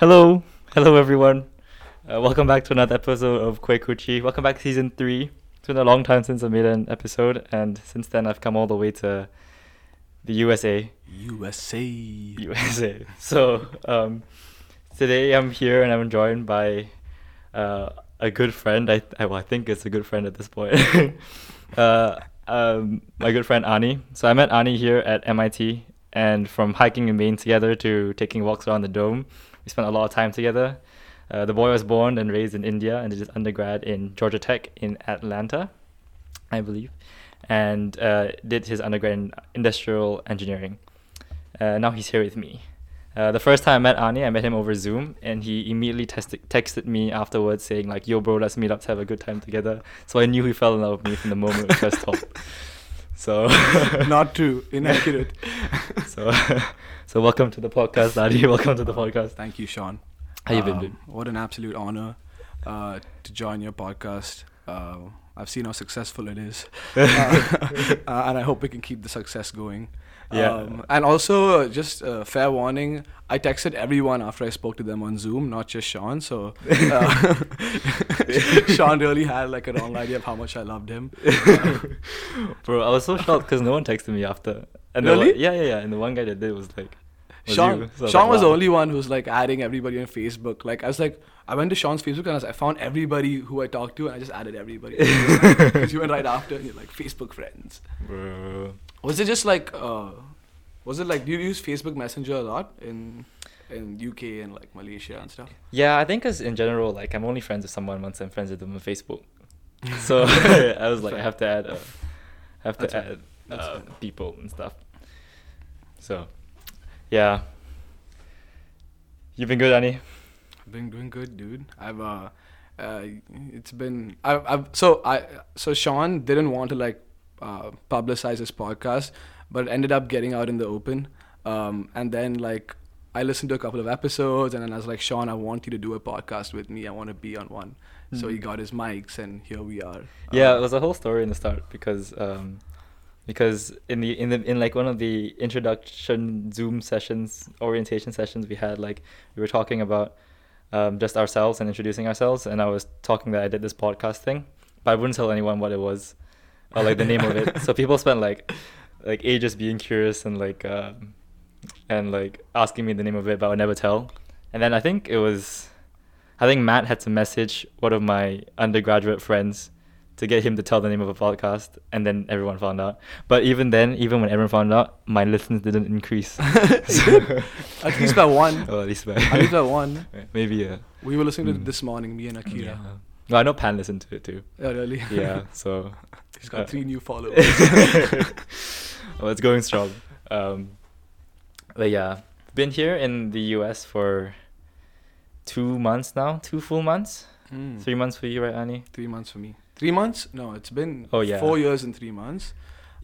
Hello, hello everyone. Uh, welcome back to another episode of Kwe Kuchi. Welcome back to season three. It's been a long time since I made an episode, and since then I've come all the way to the USA. USA. USA. So um, today I'm here and I'm joined by uh, a good friend. I, I well I think it's a good friend at this point. uh, um, my good friend Ani. So I met Ani here at MIT, and from hiking in Maine together to taking walks around the dome, we spent a lot of time together. Uh, the boy was born and raised in India and did his undergrad in Georgia Tech in Atlanta, I believe, and uh, did his undergrad in industrial engineering. Uh, now he's here with me. Uh, the first time I met Ani, I met him over Zoom, and he immediately texted me afterwards saying like, "Yo, bro, let's meet up to have a good time together." So I knew he fell in love with me from the moment we first talked. So Not true. Inaccurate. so so welcome to the podcast, Ani. Welcome to the podcast. Thank you, Sean. How you been, Um, dude? What an absolute honor uh, to join your podcast. Uh, I've seen how successful it is, uh, uh, and I hope we can keep the success going. Yeah. Um, and also, uh, just uh, fair warning: I texted everyone after I spoke to them on Zoom, not just Sean. So uh, Sean really had like a wrong idea of how much I loved him. Bro, I was so shocked because no one texted me after. And Really? yeah, yeah, yeah. And the one guy that did was like, was Sean, you. So I was Sean like, was the only one who's like adding everybody on Facebook. Like I was like, I went to Sean's Facebook and I, was, I found everybody who I talked to and I just added everybody. Because you went right after and you're like Facebook friends. Bro. Was it just like, uh, was it like, do you use Facebook Messenger a lot in in UK and like Malaysia and stuff? Yeah, I think because in general, like I'm only friends with someone once I'm friends with them on Facebook. So I was like, I have to add, uh, have to That's add That's uh, people and stuff. So, yeah. You've been good, Ani. I've been doing good, dude. I've uh, uh it's been I've, I've so I so Sean didn't want to like uh, publicize his podcast, but it ended up getting out in the open. Um, and then like I listened to a couple of episodes, and then I was like, Sean, I want you to do a podcast with me. I want to be on one. So he Mhm. got his mics, and here we are. Yeah, Uh, it was a whole story in the start because um, because in the in the in like one of the introduction Zoom sessions, orientation sessions we had, like we were talking about um, just ourselves and introducing ourselves, and I was talking that I did this podcast thing, but I wouldn't tell anyone what it was or like the name of it. So people spent like like ages being curious and like um, and like asking me the name of it, but I would never tell. And then I think it was, I think Matt had to message one of my undergraduate friends to get him to tell the name of a podcast, and then everyone found out. But even then, even when everyone found out, my listens didn't increase. At least by one. Oh, at least by At least by one. maybe uh, We were listening to Mm. it this morning, me and Akira. yeah. No, I know Pan listened to it too. Yeah, really. Yeah, so He's got uh, three new followers. well, it's going strong. Um, but yeah, been here in the U.S. for two months now, two full months, Mm. three months for you, right, Ani? Three months for me. Three months? No, it's been Oh, yeah. four years and three months.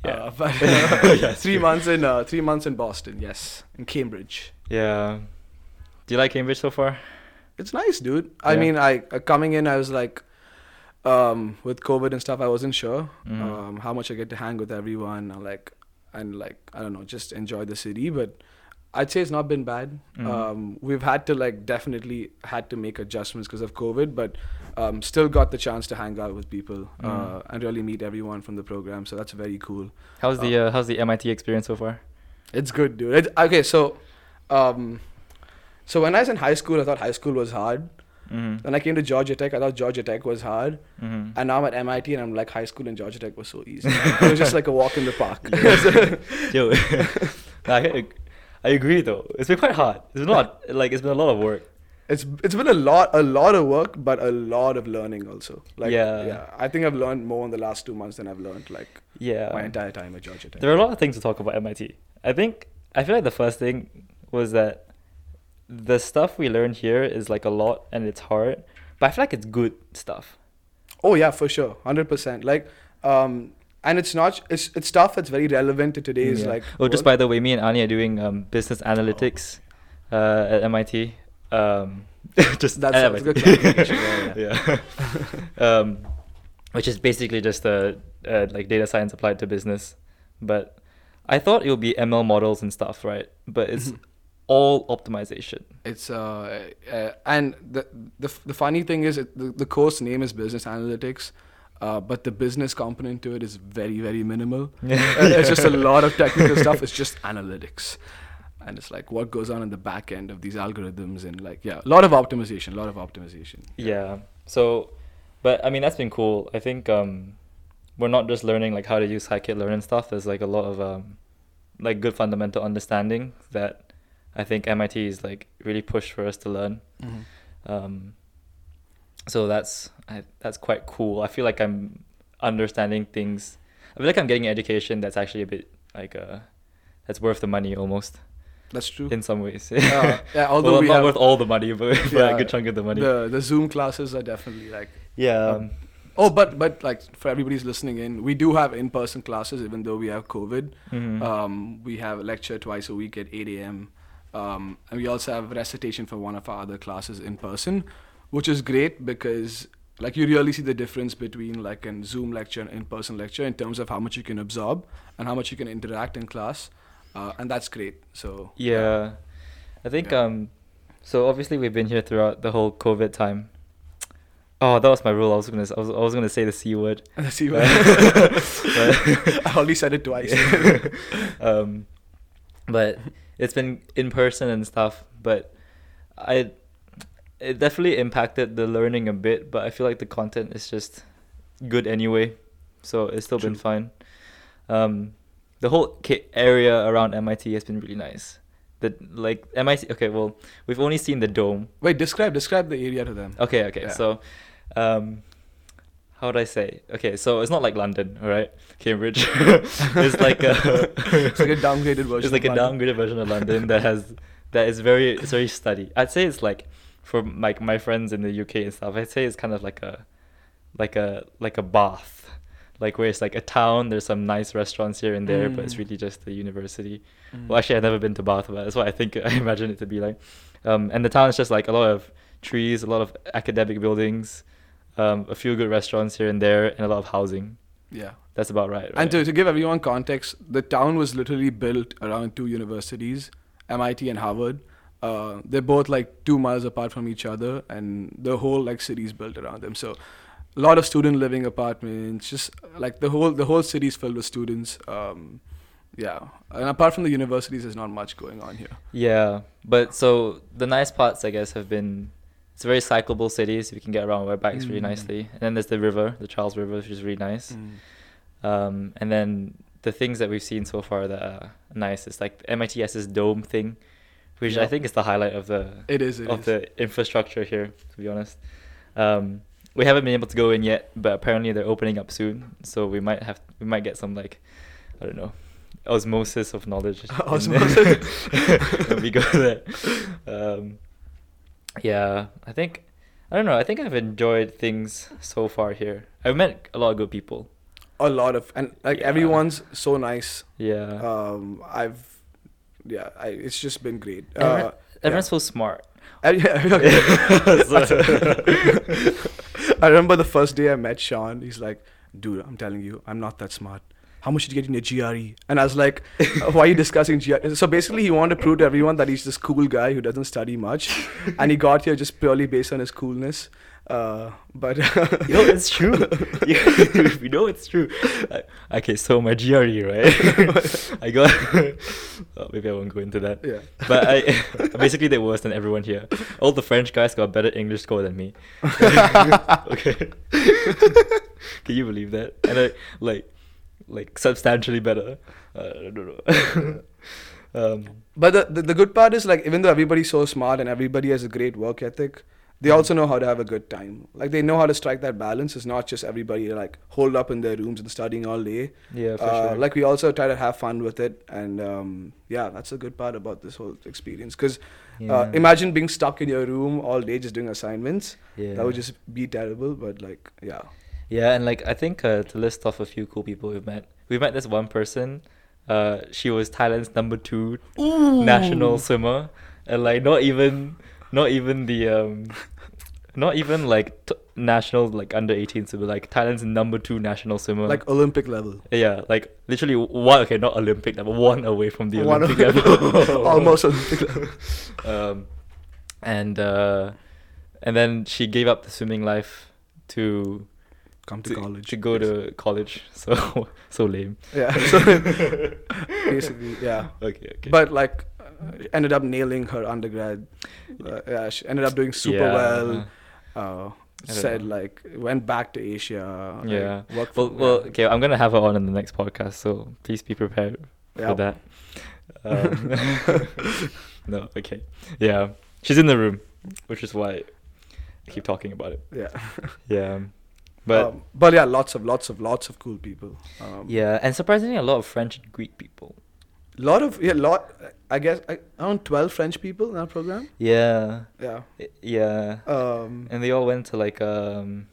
Yeah. Uh, but Yeah, three true. months in uh, three months in Boston. Yes, in Cambridge. Yeah. Do you like Cambridge so far? It's nice, dude. I Yeah. mean, I uh, coming in, I was like, um, with COVID and stuff, I wasn't sure Mhm. um, how much I get to hang with everyone, like, and like, I don't know, just enjoy the city. But I'd say it's not been bad. Mhm. Um, we've had to like definitely had to make adjustments because of COVID, but um, still got the chance to hang out with people uh, Mhm. and really meet everyone from the program. So that's very cool. How's the uh, how's the MIT experience so far? It's good, dude. It, okay, so, um, so when I was in high school, I thought high school was hard. Mm-hmm. When I came to Georgia Tech, I thought Georgia Tech was hard. Mm-hmm. And now I'm at MIT, and I'm like, high school and Georgia Tech was so easy. it was just like a walk in the park. Yo, I, I agree though. It's been quite hard. It's been a lot, like it's been a lot of work. it's it's been a lot a lot of work, but a lot of learning also. Like Yeah. yeah, I think I've learned more in the last two months than I've learned like Yeah. my entire time at Georgia Tech. There are a lot of things to talk about MIT. I think I feel like the first thing was that the stuff we learn here is like a lot and it's hard, but I feel like it's good stuff. Oh yeah, for sure, hundred percent. Like, um, and it's not it's it's stuff that's very relevant to today's Yeah. like. Oh, just by the way, me and Ani are doing um, business analytics uh, at MIT. Um, just That at sounds MIT. good yeah, yeah. um, which is basically just a, uh like data science applied to business. But I thought it would be ML models and stuff, right? But it's Mhm. All optimization. It's uh, uh and the the the funny thing is it, the the course name is business analytics. Uh, but the business component to it is very very minimal. Uh, it's just a lot of technical stuff. It's just analytics, and it's like what goes on in the back end of these algorithms and like yeah, a lot of optimization, a lot of optimization. Yeah. So, but I mean that's been cool. I think um, we're not just learning like how to use scikit-learn and stuff. There's like a lot of um, like good fundamental understanding that I think MIT is like really pushed for us to learn. Um, so that's I, that's quite cool. I feel like I'm understanding things. I feel like I'm getting an education that's actually a bit like uh, that's worth the money almost That's true. in some ways. Uh, yeah, although well, we not have worth all the money, but for a good chunk of the money. the the Zoom classes are definitely like yeah. um, oh, but but like for everybody's listening in, we do have in-person classes even though we have COVID. mhm. Um, we have a lecture twice a week at 8 a.m. Um, and we also have recitation for one of our other classes in person, which is great because like you really see the difference between like a Zoom lecture and in-person lecture in terms of how much you can absorb and how much you can interact in class, uh, and that's great. So Yeah, I think Yeah. um, so obviously we've been here throughout the whole COVID time. Oh, that was my rule. I was gonna I was, I was gonna say the c word. see, But- I only said it twice. um, but it's been in person and stuff. But I, it definitely impacted the learning a bit. But I feel like the content is just good anyway, so it's still been fine. Um, the whole area around MIT has been really nice. The like MIT. Okay, well, we've only seen the dome. Wait, describe describe the area to them. Okay, okay. Yeah. So, um, how would I say? Okay, so it's not like London, all right? Cambridge. it's like a It's like a downgraded version. It's like a of London. downgraded version of London that has that is very it's very study. I'd say it's like for like my friends in the UK and stuff. I'd say it's kind of like a like a like a Bath, like where it's like a town. There's some nice restaurants here and there, but it's Mm. really just the university. Mm. Well, actually, I've never been to Bath, but that's what I think I imagine it to be like. Um, and the town is just like a lot of trees, a lot of academic buildings, um, a few good restaurants here and there, and a lot of housing. yeah. That's about right. And to, to give everyone context, the town was literally built around two universities, MIT and Harvard. Uh, they're both like two miles apart from each other, and the whole like city is built around them. So, a lot of student living apartments, just like the whole the whole city is filled with students. Um, yeah, and apart from the universities, there's not much going on here. Yeah, but so the nice parts, I guess, have been it's a very cyclable city, so you can get around by bikes really Mm. nicely. And then there's the river, the Charles River, which is really nice. Um, and then the things that we've seen so far that are nice is like MIT's dome thing, which I think is the highlight of the It is. It of is. the infrastructure here. To be honest, um, we haven't been able to go in yet, but apparently they're opening up soon, so we might have we might get some like I don't know osmosis of knowledge. Osmosis. we go there. Um, yeah, I think I don't know. I think I've enjoyed things so far here. I've met a lot of good people. a lot of and like Yeah. everyone's so nice. Yeah, Um, I've yeah, I, it's just been great. Everyone- Uh, everyone's so smart. I, yeah, I remember the first day I met Sean. He's like, "Dude, I'm telling you, I'm not that smart. How much did you get in your GRE?" And I was like, "Uh, "Why are you discussing GRE?" So basically, he wanted to prove to everyone that he's this cool guy who doesn't study much, and he got here just purely based on his coolness. Uh, but Yo, it's true. you, you know it's true. I, okay, so my GRE, right? I got. oh, maybe I won't go into that. yeah, But I basically did worse than everyone here. All the French guys got a better English score than me. okay. Can you believe that? And I like like substantially better. Uh, I don't know. um, but the, the the good part is like even though everybody's so smart and everybody has a great work ethic, they also know how to have a good time. Like they know how to strike that balance. It's not just everybody like holed up in their rooms and studying all day. yeah, for uh, sure. like we also try to have fun with it and um, yeah that's a good part about this whole experience because uh, imagine being stuck in your room all day just doing assignments yeah. that would just be terrible but like yeah Yeah, and like I think uh, to list off a few cool people we've met, we met this one person. Uh, she was Thailand's number two national swimmer, and like not even, not even the um, not even like t- national like under 18 swimmer, like Thailand's number two national swimmer. Like Olympic level. yeah, like literally one. Okay, not Olympic level, one away from the One Olympic level. Almost Olympic level. um, and uh, and then she gave up the swimming life to Come to, to, college. to go to college. So so lame. Yeah. So basically, yeah. Okay, okay. But like, uh, ended up nailing her undergrad. Uh, yeah, she ended up doing super Yeah. well. Uh, said know. like went back to Asia. like, Yeah. worked well, well, okay. I'm gonna have her on in the next podcast, so please be prepared Yeah. for that. Um, no, okay. Yeah, she's in the room, which is why I keep talking about it. Yeah. Yeah, but um, but yeah, lots of lots of lots of cool people. Um, yeah, and surprisingly, a lot of French and Greek people. lot of yeah, a lot. I guess I, around twelve French people in our program. Yeah, Yeah. yeah, Um, and they all went to like um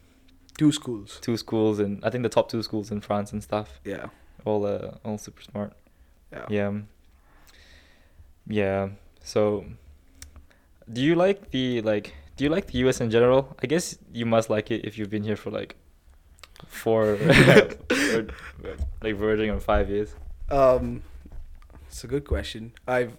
two schools. two schools, and I think the top two schools in France and stuff. Yeah. All uh, all super smart. Yeah. Yeah. Yeah. So, do you like the like? Do you like the U.S. in general? I guess you must like it if you've been here for like four, like verging on five years. Um, it's a good question. I've,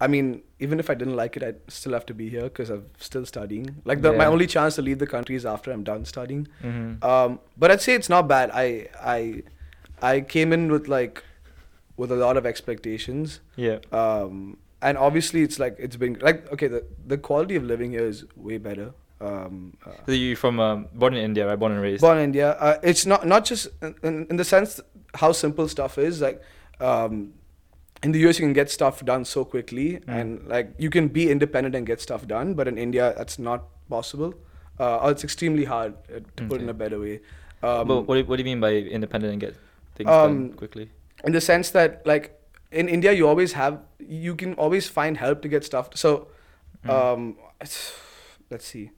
I mean, even if I didn't like it, I'd still have to be here because I'm still studying. Like the, my only chance to leave the country is after I'm done studying. Mm-hmm. Um, but I'd say it's not bad. I, I, I came in with like, with a lot of expectations. yeah. Um, and obviously it's like it's been like okay, the the quality of living here is way better. Um, uh, So you from um, born in India, right? Born and raised. born in India. Uh, it's not not just in, in, in the sense how simple stuff is. Like um, in the US, you can get stuff done so quickly, Mm. and like you can be independent and get stuff done. But in India, that's not possible. Uh, or it's extremely hard uh, to put in a better way. Um, but what do, what do you mean by independent and get things Um, done quickly? in the sense that like in India, you always have you can always find help to get stuff. So Mm. um, let's see.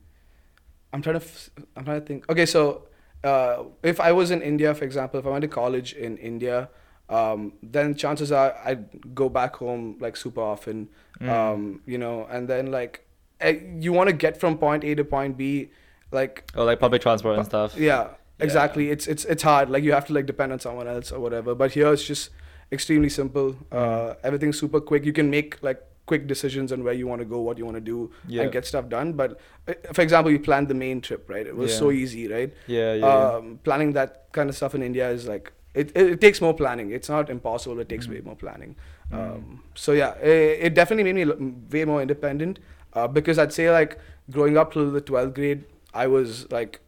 I'm trying to f- I'm trying to think. Okay, so uh, if I was in India, for example, if I went to college in India, um, then chances are I'd go back home like super often. Mm. Um, you know, and then like eh, you want to get from point A to point B, like oh, like public transport and stuff. yeah, exactly. It's it's it's hard. Like you have to like depend on someone else or whatever. But here it's just extremely simple. Uh, everything's super quick. You can make like quick decisions on where you want to go, what you want to do, Yeah. and get stuff done. But uh, for example, you planned the Maine trip, right? It was so easy, right? Yeah, yeah. yeah. Um, planning that kind of stuff in India is like it, it, it takes more planning. It's not impossible. It takes Mhm. way more planning. Mm. Um, so yeah, it, it definitely made me way more independent uh, because I'd say like growing up till the 12th grade, I was like,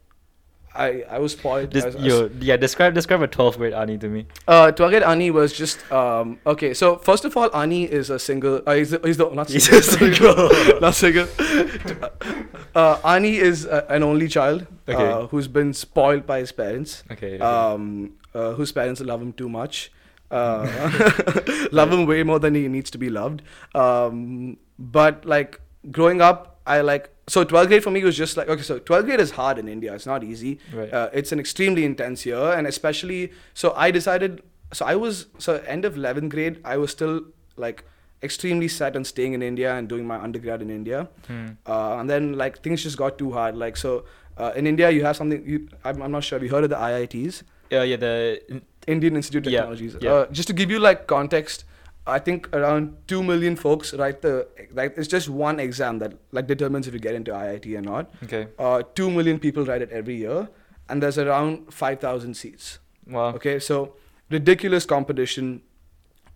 I I was spoiled. Dis- I was- I was- yo, yeah, describe describe a 12th grade Ani to me. uh, 12th grade Ani was just um, okay. So first of all, Ani is a single. Uh, he's, the, he's the not He's single. a single. not single. Uh, Ani is uh, an only child Okay. uh, who's been spoiled by his parents Okay. okay. um, uh, whose parents love him too much. Uh, love him way more than he needs to be loved. Um, but like growing up, I like so 12th grade for me was just like okay. So 12th grade is hard in India. It's not easy. right. Uh, it's an extremely intense year, and especially so I decided. So I was so end of 11th grade. I was still like extremely set on staying in India and doing my undergrad in India. Hmm. Uh, and then like things just got too hard. Like so, uh, in India you have something. You, I'm, I'm not sure. Have you heard of the IITs? Yeah, yeah. The Indian Institute of Yeah, Technologies. yeah. Uh, just to give you like context, I think around two million folks write the like it's just one exam that like determines if you get into IIT or not. okay. Uh, two million people write it every year, and there's around five thousand seats. Wow. Okay, so ridiculous competition,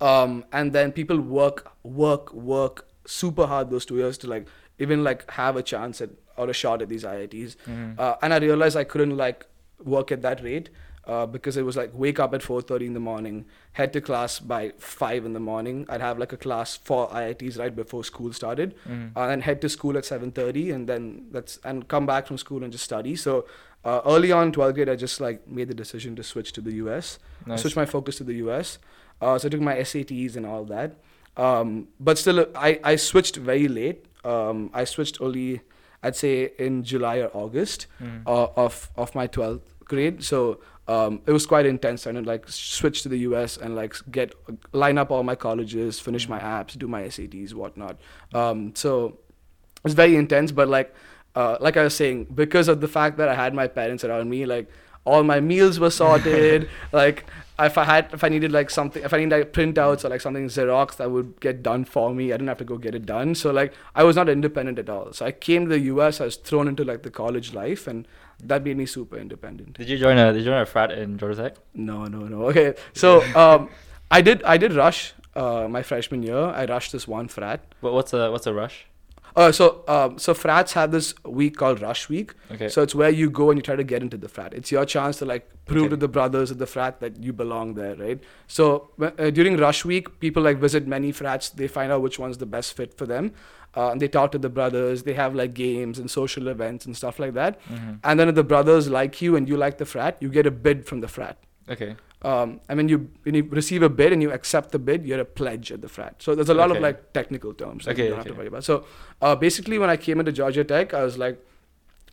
um, and then people work, work, work super hard those two years to like even like have a chance at or a shot at these IITs. Mhm. Uh, and I realized I couldn't like work at that rate uh, because it was like wake up at 4:30 in the morning, head to class by five in the morning. I'd have like a class for IITs right before school started, Mhm. uh, and head to school at 7:30, and then that's and come back from school and just study. So uh, early on, 12th grade, I just like made the decision to switch to the US, Nice. switch my focus to the US. Uh, so I took my SATs and all that. Um, but still, I, I switched very late. Um, I switched only, I'd say, in July or August uh, of of my 12th grade. So um, it was quite intense. I had to like switch to the US and like get line up all my colleges, finish my apps, do my SATs, whatnot. Um, so it was very intense. But like uh, like I was saying, because of the fact that I had my parents around me, like all my meals were sorted. like if I had, if I needed like something, if I needed like printouts or like something Xerox that would get done for me, I didn't have to go get it done. So like I was not independent at all. So I came to the U.S. I was thrown into like the college life, and that made me super independent. Did you join a Did you join a frat in Georgia Tech? No, no, no. Okay, so um, I did I did rush uh, my freshman year. I rushed this one frat. What What's a What's a rush? Uh, so um, so frats have this week called Rush Week. Okay. So it's where you go and you try to get into the frat. It's your chance to like prove Okay. to the brothers of the frat that you belong there, right? So uh, during Rush Week, people like visit many frats. They find out which one's the best fit for them. Uh, and they talk to the brothers. They have like games and social events and stuff like that. Mhm. And then if the brothers like you and you like the frat, you get a bid from the frat. Okay. Um, and when you when you receive a bid and you accept the bid, you're a pledge at the frat. So there's a lot of like technical terms that Okay, you don't have to worry about. So uh, basically, when I came into Georgia Tech, I was like,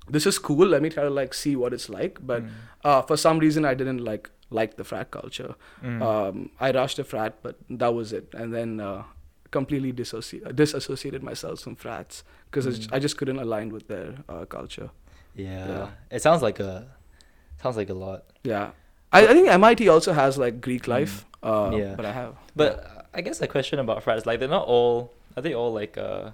"This is cool. Let me try to like see what it's like." But Mm. uh, for some reason, I didn't like like the frat culture. Mm. Um, I rushed a frat, but that was it. And then uh, completely dissoci- disassociated myself from frats because Mm. I just couldn't align with their uh, culture. yeah. yeah. It sounds like a sounds like a lot. Yeah, I, I think MIT also has like Greek life. Uh, Mm. Yeah. but I have. But I guess the question about frats, like they're not all. Are they all like uh,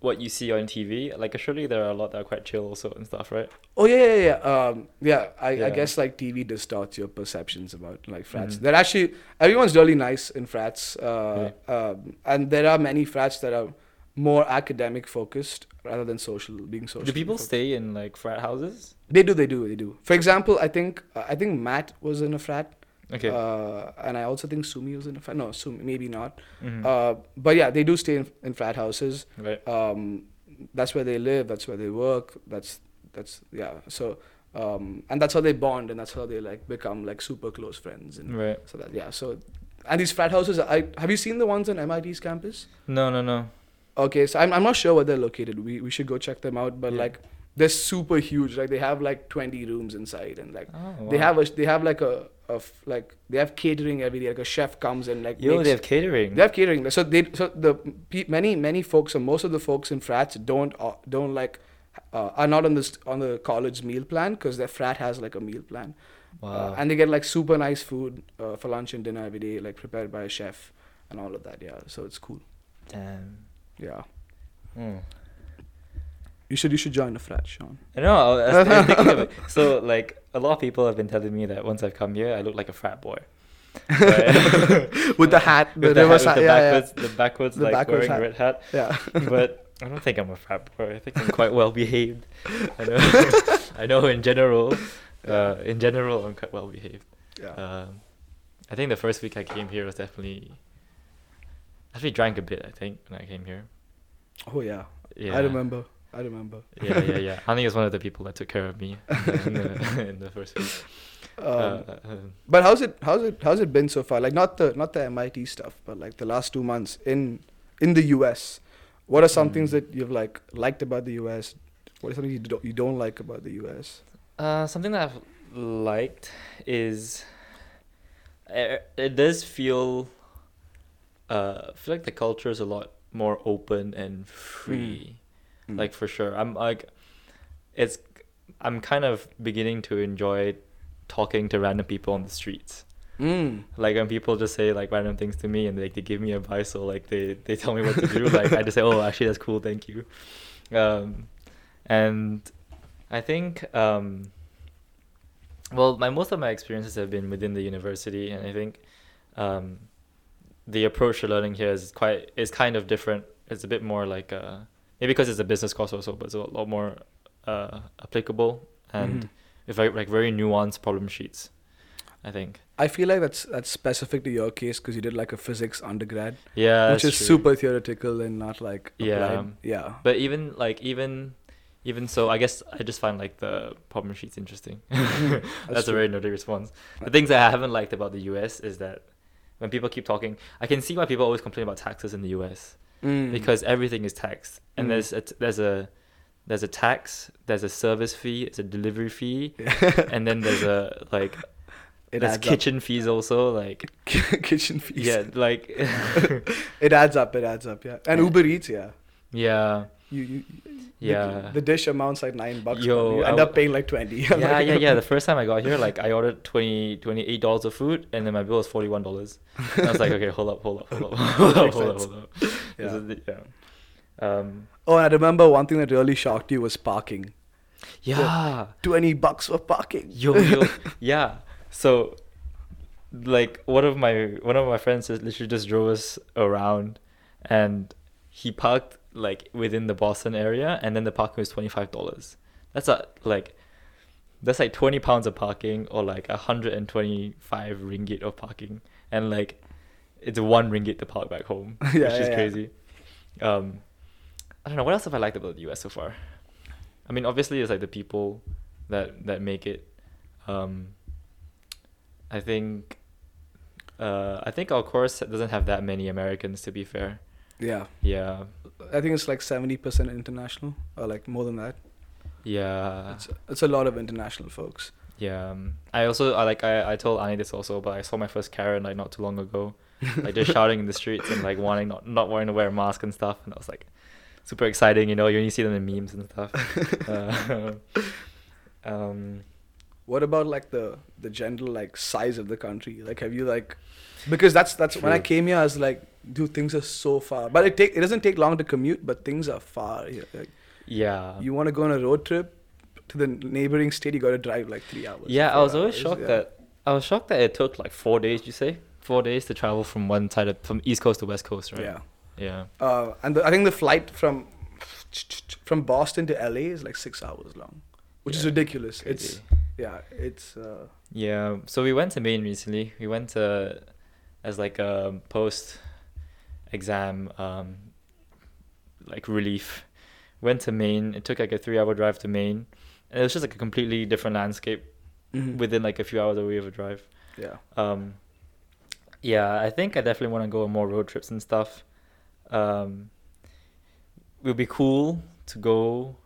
what you see on TV? Like surely there are a lot that are quite chill also and stuff, right? Oh yeah, yeah, yeah. Um, yeah, I, I guess like TV distorts your perceptions about like frats. Mhm. They're actually everyone's really nice in frats, uh, um, and there are many frats that are more academic focused rather than social, being social. Do people stay in like frat houses? They do, they do, they do. For example, I think I think Matt was in a frat, Okay. uh, and I also think Sumi was in a frat. No, Sumi maybe not. Mhm. Uh, but yeah, they do stay in, in frat houses. right. um, that's where they live that's where they work that's that's yeah so um, and that's how they bond and that's how they like become like super close friends and Right. so that yeah so and these frat houses i have you seen the ones on mit's campus No, no, no. okay so i'm, I'm not sure where they're located we, we should go check them out but Yeah. like they're super huge like they have like 20 rooms inside and like Oh, they have a they have like a, a f- like they have catering every day like a chef comes and like Yo, makes- they have catering. they have catering. So they so the many many folks or most of the folks in frats don't uh, don't like uh, are not on this on the college meal plan because their frat has like a meal plan, wow. uh, and they get like super nice food uh, for lunch and dinner every day, like prepared by a chef and all of that. Yeah, so it's cool. Damn. Yeah, Hmm. You should you should join a frat, Sean. I know. I was, I was thinking of it. So, like, a lot of people have been telling me that once I've come here, I look like a frat boy. With the hat, the with the, hat, reverse with hat, the yeah, backwards, the backwards, The like backwards wearing hat. a red hat. yeah, yeah. But I don't think I'm a frat boy. I think I'm quite well behaved. I know. I know. In general, uh, in general, I'm quite well behaved. yeah. Um, I think the first week I came here was definitely. I actually drank a bit. I think when I came here. oh yeah. Yeah. I remember. I remember. Yeah, yeah, yeah. I think it's one of the people that took care of me in the, in the first week. Um, uh, uh, But how's it how's it how's it been so far? Like not the not the MIT stuff, but like the last two months in in the US. What are some things Mm. that you've like liked about the US? What are something you don't you don't like about the US? Uh, something that I've liked is uh, it does feel uh I feel like the culture is a lot more open and free. Mm. Like for sure. I'm like it's I'm kind of beginning to enjoy talking to random people on the streets. Mm. Like when people just say like random things to me and like they give me advice or like they, they tell me what to do, like I just say, Oh actually that's cool, thank you. Um and I think um well my most of my experiences have been within the university and I think um the approach to learning here is quite is kind of different. It's a bit more like uh maybe because it's a business course also, but it's a lot more uh applicable and Mhm. with very like very nuanced problem sheets. I think. I feel like that's that's specific to your case because you did like a physics undergrad, Yeah, which is true. super theoretical and not like Yeah. applied. Yeah. But even like even even so, I guess I just find like the problem sheets interesting. that's, a very nerdy response. The things that I haven't liked about the U.S. is that when people keep talking, I can see why people always complain about taxes in the U.S. Mm. because everything is taxed, and Mm. there's a t- there's a there's a tax, there's a service fee, it's a delivery fee, and then there's a like it there's kitchen fees also like kitchen fees. yeah like It adds up. It adds up. Yeah. And. Uber Eats. Yeah. yeah You you Yeah. The, dish amounts like nine bucks. Yo, you end w- up paying like twenty. yeah, yeah, yeah. The first time I got here, like I ordered 20 28 dollars of food, and then my bill was forty one dollars. I was like, okay, hold up, hold up, hold up, hold up, hold up, hold up. Yeah. the- yeah. Um, Oh, and I remember one thing that really shocked you was parking. yeah. Twenty bucks for parking. Yo, yo, yeah. So, like, one of my one of my friends literally just drove us around, and he parked like within the Boston area, and then the parking was twenty five dollars. That's a like, that's like twenty pounds of parking, or like hundred and twenty five ringgit of parking, and like, it's one ringgit to park back home, Yeah, which yeah, is yeah. crazy. Um, I don't know what else have I liked about the US so far. I mean, obviously, it's like the people that that make it. Um, I think. Uh, I think our course doesn't have that many Americans. To be fair, Yeah, yeah, I think it's like seventy percent international, or like more than that. yeah, It's it's a lot of international folks. yeah. I also I like I I told Ani this also, but I saw my first Karen like not too long ago, like just shouting in the streets and like wanting not not wanting to wear a mask and stuff, and I was like, super exciting. You know, you only see them in memes and stuff. uh, um, What about like the the general like size of the country? Like, have you like, because that's that's when I came here, I was like, dude, things are so far. But it take it doesn't take long to commute, but things are far here. Like, yeah. you want to go on a road trip to the neighboring state, you got to drive like three hours. Yeah, I was always hours, shocked yeah. that I was shocked that it took like four days. You say four days to travel from one side of from east coast to west coast, right? Yeah. Yeah. Uh, and the, I think the flight from from Boston to LA is like six hours long, which is Yeah, ridiculous. It's Crazy. Yeah, it's uh, Yeah. So we went to Maine recently. We went to as like a post exam um like relief. Went to Maine. It took like a three hour drive to Maine. And it was just like a completely different landscape mhm. within like a few hours away of a drive. yeah. Um, yeah, I think I definitely want to go on more road trips and stuff. Um, it would be cool to go.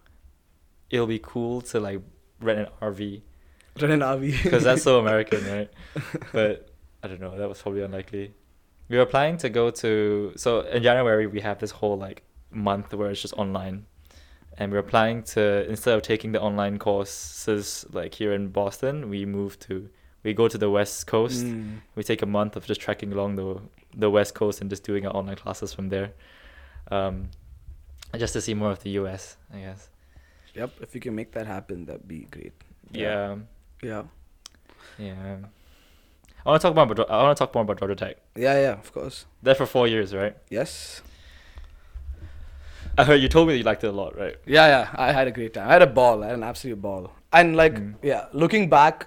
It'll be cool to like rent an RV Rent an RV because that's so American, right? But I don't know. That was probably unlikely. We were planning to go to so in January we have this whole like month where it's just online, and we were planning to instead of taking the online courses like here in Boston, we move to we go to the West Coast. Mm. We take a month of just trekking along the the West Coast and just doing our online classes from there, um, just to see more of the U.S. I guess. Yep, if you can make that happen, that'd be great. Yeah, Yeah. Yeah. Yeah. I want to talk more about I want to talk more about Georgia Tech. Yeah, yeah, of course. There for four years, right? Yes. I heard you told me that you liked it a lot, right? Yeah, yeah. I had a great time. I had a ball. I had an absolute ball. And like, Mm. yeah, looking back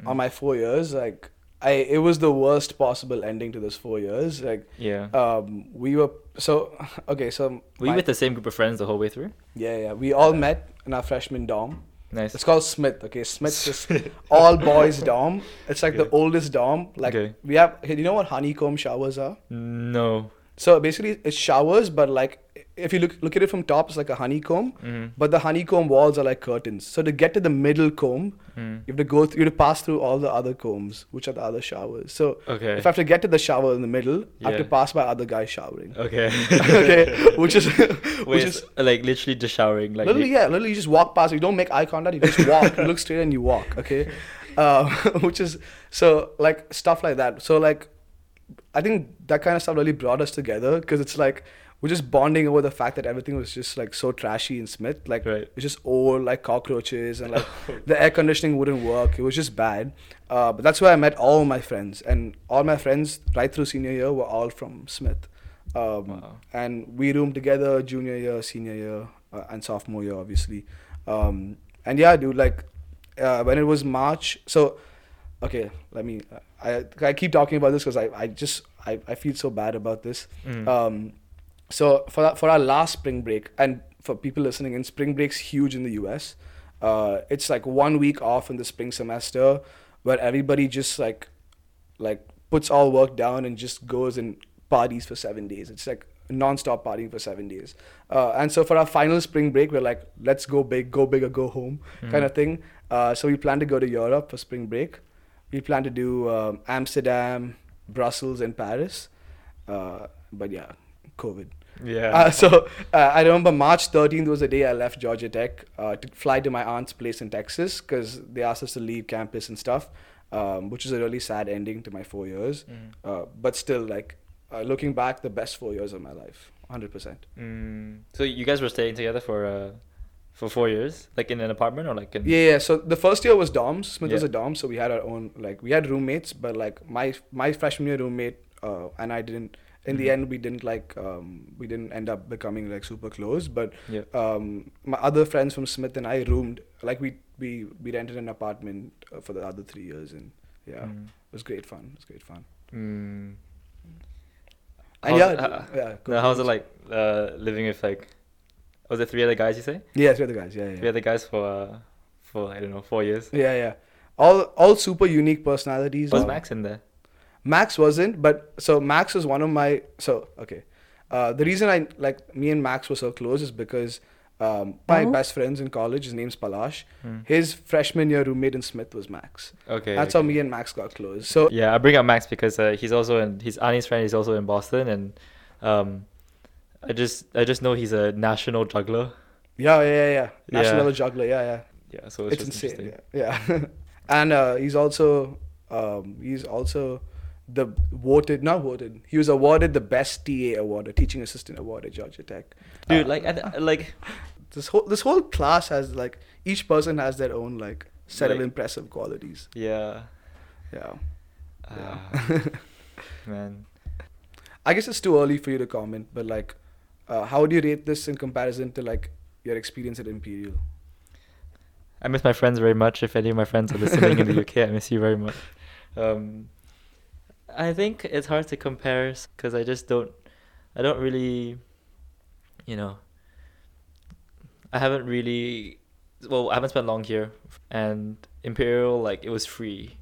Mm. on my four years, like, I it was the worst possible ending to those four years. Like, Yeah. um, we were so okay. So Were you with the same group of friends the whole way through? yeah, yeah. We all met in our freshman dorm. Nice. It's called Smith. Okay, Smith is all boys dorm. It's like the oldest dorm. Like Okay. we have. You know what honeycomb showers are? No. So basically, it's showers, but like if you look look at it from top, it's like a honeycomb. Mm. But the honeycomb walls are like curtains. So to get to the middle comb, Mm. you have to go through, you have to pass through all the other combs, which are the other showers. So Okay. if I have to get to the shower in the middle, I have to pass by other guys showering. Okay. okay, which is Wait, which is like literally just showering, like literally yeah, literally you just walk past. You don't make eye contact. You just walk. you look straight and you walk. Okay, uh, which is so like stuff like that. So like, I think that kind of stuff really brought us together because it's like we're just bonding over the fact that everything was just like so trashy in Smith. Like Right. it's just old, like cockroaches, and like the air conditioning wouldn't work. It was just bad. Uh, but that's where I met all my friends, and all my friends right through senior year were all from Smith. Um, Wow. And we roomed together junior year, senior year, uh, and sophomore year, obviously. Um, and yeah, dude, like uh, when it was March, so okay, let me. I I keep talking about this because I I just I, I feel so bad about this. Mm. Um, so for that- for our last spring break, and for people listening in, spring break's huge in the U.S. Uh, it's like one week off in the spring semester where everybody just like like puts all work down and just goes and parties for seven days. It's like non-stop partying for seven days. Uh, and so for our final spring break, we're like, let's go big, go big or go home, kind of thing. Uh, so we plan to go to Europe for spring break. We plan to do um, Amsterdam, Brussels, and Paris. Uh, but yeah, COVID. Yeah. Uh, so uh, I remember March 13th was the day I left Georgia Tech uh, to fly to my aunt's place in Texas because they asked us to leave campus and stuff, um, which is a really sad ending to my four years. Mm. Uh, but still, like uh, looking back, the best four years of my life, 100%. Mm. So you guys were staying together for uh, for four years, like in an apartment or like in Yeah, yeah. So the first year was dorms. Smith was a dorm, so we had our own like we had roommates, but like my my freshman year roommate uh, and I didn't. In the Mhm. end, we didn't like um, we didn't end up becoming like super close. But Yeah. um, my other friends from Smith and I roomed like we we we rented an apartment uh, for the other three years, and yeah, Mm. it was great fun. It was great fun. Mm. And yeah, it- uh, yeah. Now, for how's it like uh, living with like was it three other guys you say? Yeah, three other guys. Yeah, yeah. Three other guys for uh, for I don't know four years. Yeah, yeah. All all super unique personalities. Was Max in there? Max wasn't, but so Max was one of my so okay. Uh, the reason I like me and Max were so close is because um, my Oh. best friends in college, his name's Palash. Mm. His freshman year roommate in Smith was Max. Okay. That's okay. how me and Max got close. So Yeah, I bring up Max because uh, he's also in he's Ani's friend. He's also in Boston, and um, I just I just know he's a national juggler. yeah, yeah, yeah, yeah. National Yeah. juggler. Yeah, yeah. Yeah, so it's, It's, just insane. interesting. Yeah, yeah. and uh, he's also um, he's also the voted not voted. He was awarded the best TA award, a teaching assistant award at Georgia Tech. Dude, Uh, like I, like this whole this whole class has like each person has their own like set of impressive qualities. yeah, Yeah. uh, man. I guess it's too early for you to comment, but like, uh, how do you rate this in comparison to like your experience at Imperial? I miss my friends very much. If any of my friends are listening in the UK, I miss you very much. Um, I think it's hard to compare because I just don't, I don't really, you know, I haven't really, well, I haven't spent long here, and Imperial like it was free,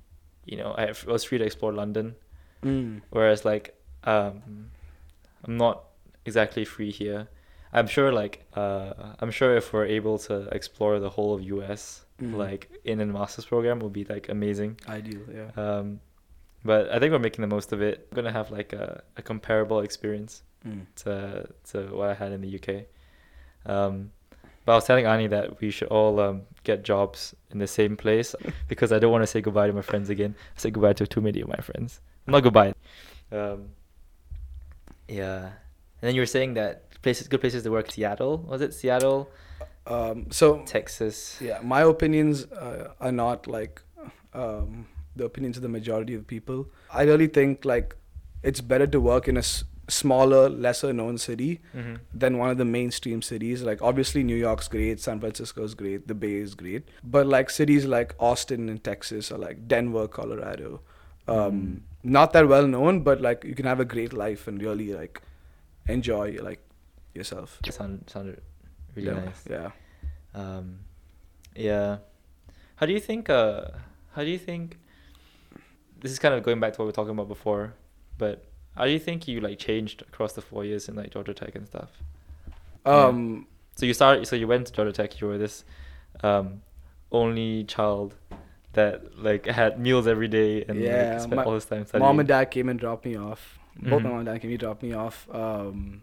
you know, I was free to explore London, Mm. whereas like um, I'm not exactly free here. I'm sure like uh, I'm sure if we're able to explore the whole of US Mm. like in a master's program would be like amazing. Ideal, yeah. Um, but I think we're making the most of it. I'm gonna have like a, a comparable experience Mm. to to what I had in the UK. Um, but I was telling Ani that we should all um, get jobs in the same place because I don't want to say goodbye to my friends again. I said goodbye to too many of my friends. Not goodbye. Um, yeah. And then you were saying that places, good places to work. Seattle was it? Seattle, Um, so Texas. yeah, my opinions uh, are not like um, the opinions of the majority of people. I really think like it's better to work in a s- smaller, lesser known city Mm-hmm. than one of the mainstream cities. Like obviously New York's great, San Francisco's great, the Bay is great, but like cities like Austin in Texas or like Denver, Colorado, um, Mm. not that well known, but like you can have a great life and really like enjoy like yourself. It sounded sounded really yeah, nice. Yeah. Um, yeah. How do you think? Uh, how do you think? This is kind of going back to what we were talking about before, but how do you think you like changed across the four years in like Georgia Tech and stuff? Yeah. Um, So you started. So you went to Georgia Tech. You were this um, only child that like had meals every day and Yeah, like, spent my all this time studying. mom and dad came and dropped me off. Both my Mhm. mom and dad came and dropped me off. Um,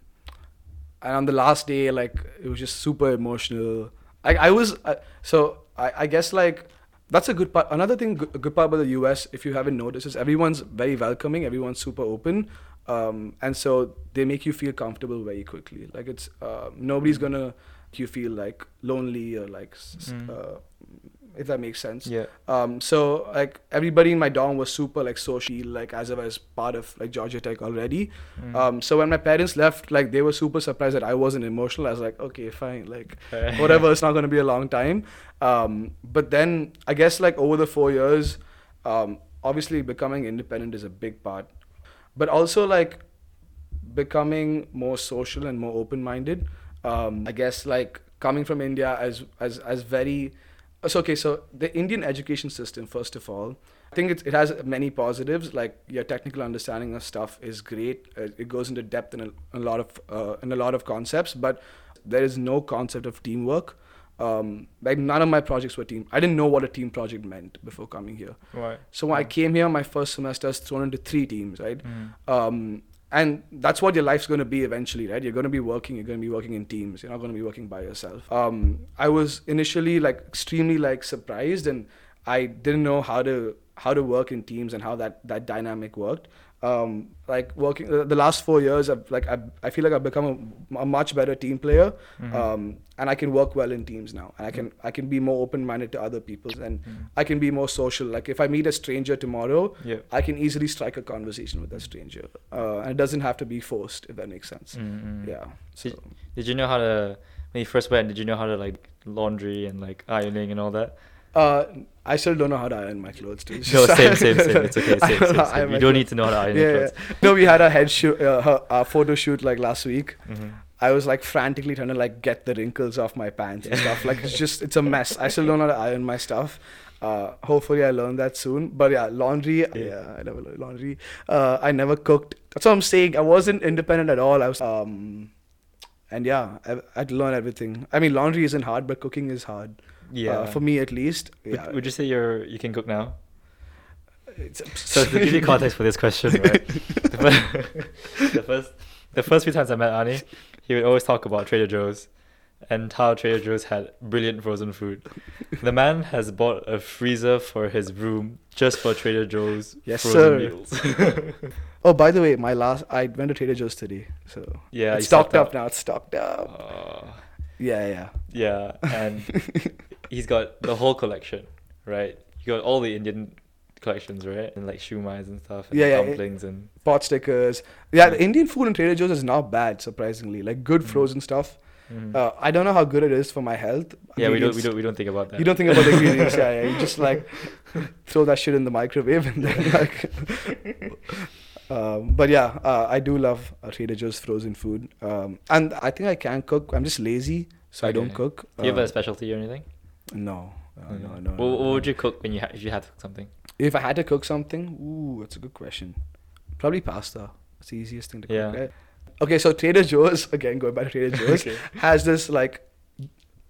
and on the last day, like it was just super emotional. I I was uh, so I I guess like that's a good part. Another thing, good, a good part about the U.S. If you haven't noticed, is everyone's very welcoming. Everyone's super open, um, and so they make you feel comfortable very quickly. Like it's uh, nobody's gonna you feel like lonely or like Mm. uh, if that makes sense. Yeah. Um, so like everybody in my dorm was super like social, like as if I was part of like Georgia Tech already. Mm. Um, so when my parents left, like they were super surprised that I wasn't emotional. I was like, okay, fine, like whatever. It's not gonna be a long time. Um, but then I guess like over the four years, um, obviously becoming independent is a big part, but also like becoming more social and more open-minded. Um, I guess like coming from India as as as very so okay. So the Indian education system, first of all, I think it's, it has many positives. Like your technical understanding of stuff is great. Uh, It goes into depth in a, a lot of uh, in a lot of concepts, but there is no concept of teamwork. Um, like none of my projects were team. I didn't know what a team project meant before coming here. Right. So when I came here, my first semester, I was thrown into three teams, right? Mm. um, and that's what your life's going to be eventually, right? You're going to be working. You're going to be working in teams. You're not going to be working by yourself. Um, I was initially like extremely like surprised, and I didn't know how to how to work in teams and how that that dynamic worked. Um, like working the the last four years, I've like I, I feel like I've become a, a much better team player, Mhm. um, and I can work well in teams now. And I can I can be more open minded to other people, and Mhm. I can be more social. Like if I meet a stranger tomorrow, Yeah. I can easily strike a conversation with that stranger, uh, and it doesn't have to be forced, if that makes sense. Mm-mm. Yeah. So Did, did you know how to when you first went? Did you know how to like laundry and like ironing and all that? Uh, I still don't know how to iron my clothes. Too. No, same, same, same. It's okay. Same, same, same. You don't need to know how to iron Yeah, your yeah. clothes. No, we had a head shoot, uh, her- our photo shoot like last week. Mhm. I was like frantically trying to like get the wrinkles off my pants and stuff. Like it's just it's a mess. I still don't know how to iron my stuff. Uh, hopefully I learn that soon. But yeah, laundry. Yeah, I never learned laundry. Uh, I never cooked. That's what I'm saying. I wasn't independent at all. I was um, and yeah, I, I had to learn everything. I mean, laundry isn't hard, but cooking is hard. Yeah. uh, for me at least. Would, Yeah, would you say you're you can cook now? It's, So to give you context for this question, right? The first, the first, the first few times I met Ani, he would always talk about Trader Joe's and how Trader Joe's had brilliant frozen food. The man has bought a freezer for his room just for Trader Joe's Yes, frozen sir. meals. Oh, by the way, my last I went to Trader Joe's today, so yeah, it's stocked stocked up now. It's stocked up. Uh, Yeah, yeah. yeah, and he's got the whole collection, right? You got all the Indian collections, right? And like shumais and stuff, and Yeah, yeah, it- dumplings and pot stickers. Yeah, the Indian food in Trader Joe's is not bad, surprisingly. Like good Mm. frozen stuff. Mhm. Uh, I don't know how good it is for my health. yeah, we don't, we don't, we don't think about that. You don't think about the ingredients, yeah, yeah. You just like throw that shit in the microwave and then like. um, but yeah, uh, I do love uh, Trader Joe's frozen food, um, and I think I can cook. I'm just lazy, so I don't cook. Do you have Uh, a specialty or anything? No, uh, no, Mm. no, What, no, what no. would you cook when you ha- if you had to cook something? If I had to cook something, ooh, that's a good question. Probably pasta. That's the easiest thing to cook. Yeah. Right? Okay, so Trader Joe's again, going back to Trader Joe's, Okay. has this like,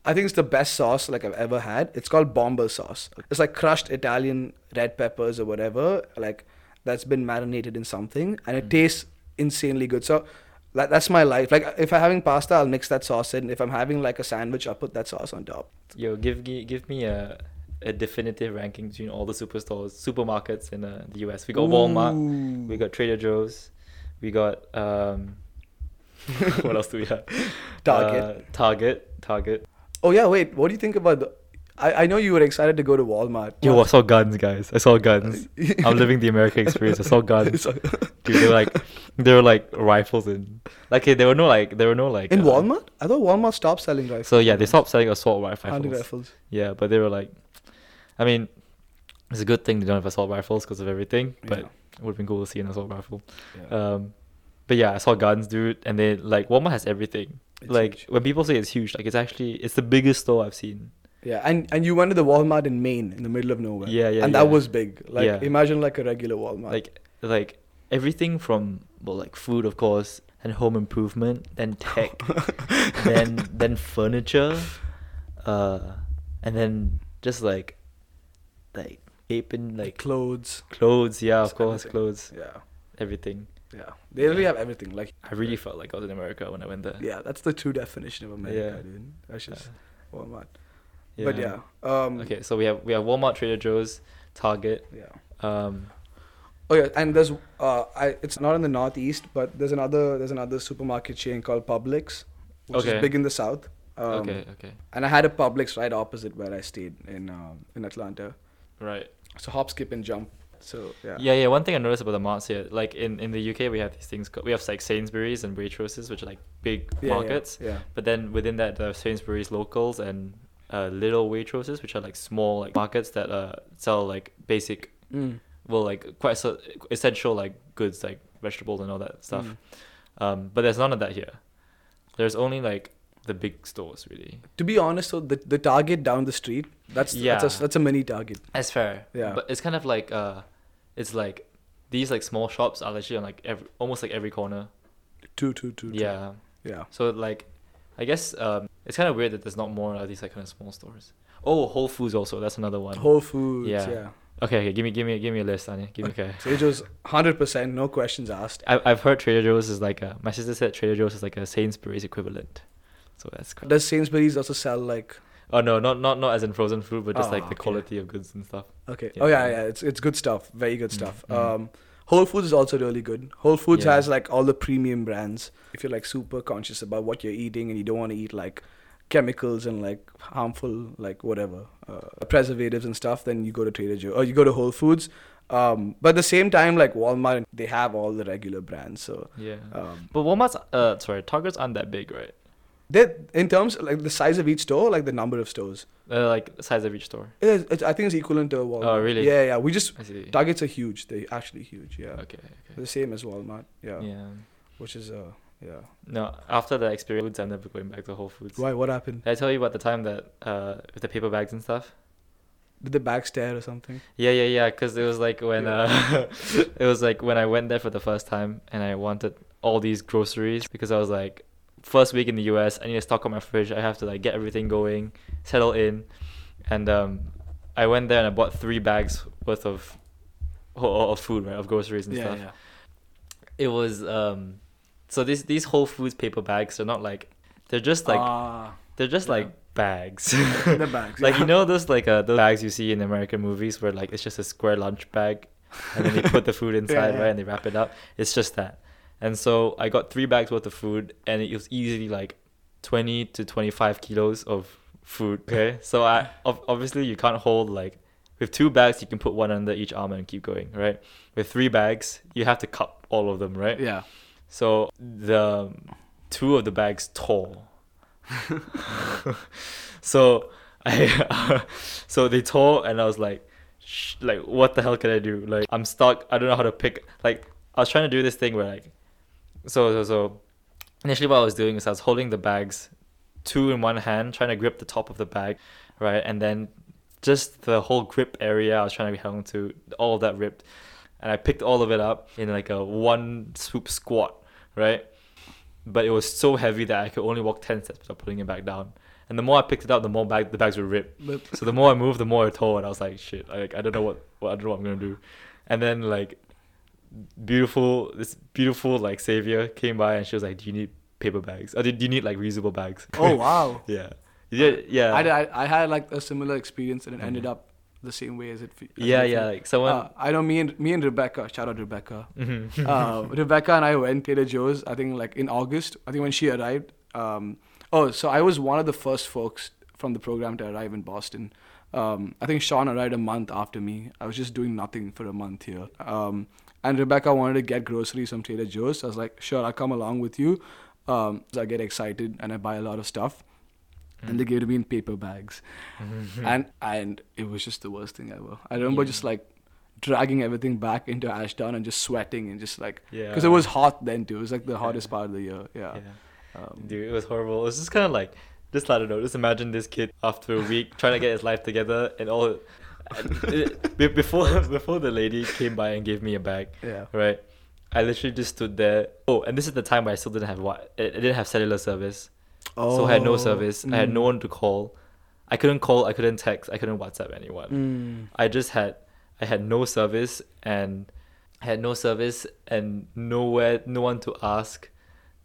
I think it's the best sauce like I've ever had. It's called Bomba sauce. It's like crushed Italian red peppers or whatever, like that's been marinated in something, and it Mm. tastes insanely good. So. That, that's my life. Like if I'm having pasta, I'll mix that sauce in. If I'm having like a sandwich, I'll put that sauce on top. Yo, give me give me a a definitive ranking between all the superstores, supermarkets in uh, the US. We got Walmart, we got Trader Joe's, we got um, what else do we have? Target. Uh, Target, Target. Oh yeah, wait. What do you think about the? I, I know you were excited to go to Walmart. Yo, I saw guns, guys. I saw guns. I'm living the American experience. I saw guns. Dude, they were like, they were like rifles and like there were no like there were no like in uh, Walmart, I thought Walmart stopped selling rifles. So yeah, they stopped selling assault rifles. Hunting rifles. Yeah, but they were like, I mean, it's a good thing they don't have assault rifles because of everything. But Yeah. it would have been cool to see an assault rifle. Yeah. Um, but yeah, I saw guns, dude, and they like Walmart has everything. It's like huge. when people say it's huge, like it's actually it's the biggest store I've seen. Yeah, and and you went to the Walmart in Maine, in the middle of nowhere. Yeah, yeah, And yeah. that was big. Like Yeah. imagine like a regular Walmart. Like like everything from well like food of course and home improvement, then tech, then then furniture, uh, and then just like like aping like clothes. clothes. Yeah, of course, everything. clothes, Yeah, everything. yeah. They really have everything. Like I really felt like I was in America when I went there. yeah, that's the true definition of America, Yeah. dude. That's just Uh, Walmart. But yeah. Um, Okay, so we have we have Walmart, Trader Joe's, Target. Yeah. Um, Oh yeah, and there's uh, I it's not in the northeast, but there's another there's another supermarket chain called Publix, which Okay. is big in the south. Um, okay, okay, And I had a Publix right opposite where I stayed in um, in Atlanta. right. So hop, skip, and jump. So yeah. Yeah, yeah. One thing I noticed about the marts here, like in, in the UK, we have these things. Called, we have like Sainsbury's and Waitroses, which are like big Yeah, yeah, markets. Yeah. But then within that, there are Sainsbury's locals and uh, little Waitroses, which are like small like markets that uh, sell like basic, Mm. well, like quite so, essential like goods like vegetables and all that stuff. Mm. Um, but there's none of that here. There's only like the big stores really. To be honest, though, the the Target down the street that's Yeah. that's, a, that's a mini Target. That's fair. Yeah. But it's kind of like uh, it's like these like small shops are actually on like every almost like every corner. Two, two, two. two. Yeah. Yeah. So like, I guess um, It's kind of weird that there's not more of these like kind of small stores. Oh, Whole Foods also. That's another one. Whole Foods. Yeah. Yeah. okay, okay, give me give me give me a list, Anya. Give me okay. Trader Joe's, hundred percent, no questions asked. I, I've heard Trader Joe's is like a. My sister said Trader Joe's is like a Sainsbury's equivalent. So that's cool. Does Sainsbury's also sell like? Oh no, not not not as in frozen food, but just Oh, like the okay. quality of goods and stuff. Okay. Yeah. Oh yeah, yeah. It's it's good stuff. Very good stuff. mm. Um, Whole Foods is also really good. Whole Foods Yeah. has like all the premium brands. If you're like super conscious about what you're eating and you don't want to eat like chemicals and like harmful like whatever uh, preservatives and stuff, then you go to Trader Joe or you go to Whole Foods. Um, but at the same time, like Walmart, they have all the regular brands. So Yeah. um, But Walmart's uh sorry, Targets aren't that big, right? They in terms like the size of each store, like the number of stores, Uh, like the size of each store. it is, it's, I think it's equivalent to Walmart. Oh, really? Yeah, yeah. We just Targets are huge. They're actually huge. Yeah. Okay, okay. The same as Walmart. Yeah. Yeah. Which is uh yeah. No, after the experience, I'm never going back to Whole Foods. Why? What happened? Did I tell you about the time that uh with the paper bags and stuff? Did the bag stare or something? Yeah, yeah, yeah. Because it was like when Yeah. uh, it was like when I went there for the first time and I wanted all these groceries because I was like, first week in the U.S. I need to stock up my fridge. I have to like get everything going, settle in, and um, I went there and I bought three bags worth of of food, right, of groceries and stuff. It was um, so these these Whole Foods paper bags are not like they're just like Ah, they're just yeah. like bags. the bags. like you know those like uh those bags you see in American movies where like it's just a square lunch bag and then they put the food inside yeah. right and they wrap it up. It's just that. And so I got three bags worth of food and it was easily like twenty to twenty five kilos of food. Okay. So I obviously you can't hold like with two bags you can put one under each arm and keep going, right? With three bags, you have to cup all of them, right? Yeah. So the two of the bags tore. so I so they tore and I was like Sh- like what the hell can I do? Like I'm stuck. I don't know how to pick like I was trying to do this thing where like so so so initially what I was doing is I was holding the bags two in one hand trying to grip the top of the bag, right? And then just the whole grip area I was trying to be on to all of that ripped and I picked all of it up in like a one swoop squat, right? But it was so heavy that I could only walk ten steps without putting it back down. And the more I picked it up, the more bag the bags were ripped. So the more I moved, the more it tore, and I was like, shit, like I don't know what, what I don't know what I'm gonna do. And then like, beautiful, this beautiful like savior came by, and she was like, do you need paper bags? Or do do you need like reusable bags? oh wow. yeah, yeah, yeah. I, I I had like a similar experience and it ended up the same way as it. as yeah, it yeah. Like someone. Uh, I know me and me and Rebecca. Shout out Rebecca. Mhm. uh, Rebecca and I went Trader Joe's. I think like in August. I think when she arrived. Um, oh, so I was one of the first folks from the program to arrive in Boston. Um, I think Sean arrived a month after me. I was just doing nothing for a month here. Um, and Rebecca wanted to get groceries from Trader Joe's. So I was like, sure, I'll come along with you. Um, so I get excited and I buy a lot of stuff. And they gave it to me in paper bags, and and it was just the worst thing ever. I remember Yeah. just like dragging everything back into Ashdown and just sweating and just like yeah. because it was hot then too. It was like the hottest part of the year. Yeah. Yeah. Um, Dude, it was horrible. It was just kind of like, just I don't know. Just imagine this kid after a week trying to get his life together and all. and it- be- before before the lady came by and gave me a bag, yeah. right? I literally just stood there. Oh, and this is the time where I still didn't have what I didn't have cellular service, so I had no Oh, service. I had no mm. one to call. I couldn't call. I couldn't text. I couldn't WhatsApp anyone. Mm. I just had I had no service and I had no service and nowhere no one to ask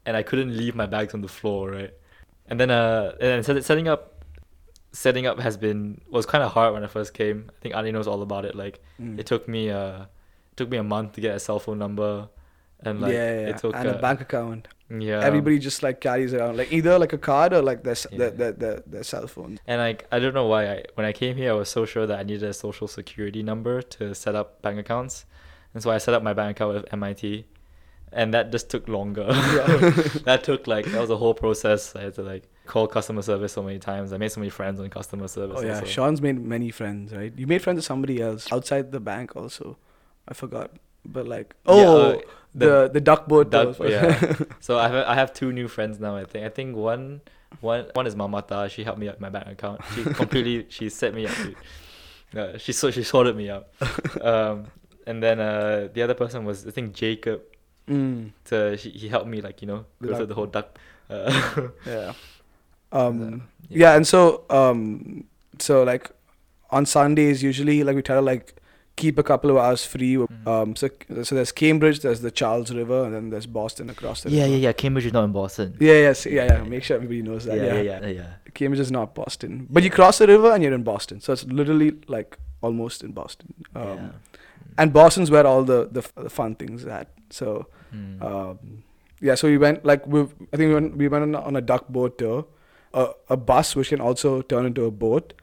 and I couldn't leave my bags on the floor, right? And then uh and then setting up setting up has been was kind of hard when I first came. I think Ali knows all about it. Like Mm. it took me uh it took me a month to get a cell phone number and like yeah, yeah, it took and uh, a bank account. yeah Everybody just like carries around like either like a card or like their Yeah. their, their, their, their cell phone. And like I don't know why I when I came here I was so sure that I needed a social security number to set up bank accounts. And so I set up my bank account with MIT. And that just took longer. Yeah. that took like that was a whole process. I had to like call customer service so many times. I made so many friends on customer service. Oh yeah, also. Sean's made many friends, right? You made friends with somebody else outside the bank also. I forgot, but like Yeah, oh uh, the the duck boat. Duck- yeah. So I have I have two new friends now. I think I think one one one is Mamata. She helped me out my bank account. She completely she set me up. Dude. Uh, she so she sorted me out. Um, and then uh, the other person was I think Jacob. Mm, To he, he helped me like you know The go through the whole duck. Uh, yeah. Um, yeah. and so um, so like on Sundays usually like we try to like keep a couple of hours free. Mhm. Um, so so there's Cambridge, there's the Charles River, and then there's Boston across the Yeah, river. yeah, yeah. Yeah. Cambridge is not in Boston. Yeah, yes, yeah, yeah. Make sure everybody knows that. yeah, yeah, yeah, yeah. Cambridge is not Boston, but you cross the river and you're in Boston, so it's literally like almost in Boston. Um, yeah. And Boston's where all the the, f- the fun things are at. So Mm. um, yeah, so we went like we I think we went, we went on, on a duck boat tour, a, a bus which can also turn into a boat.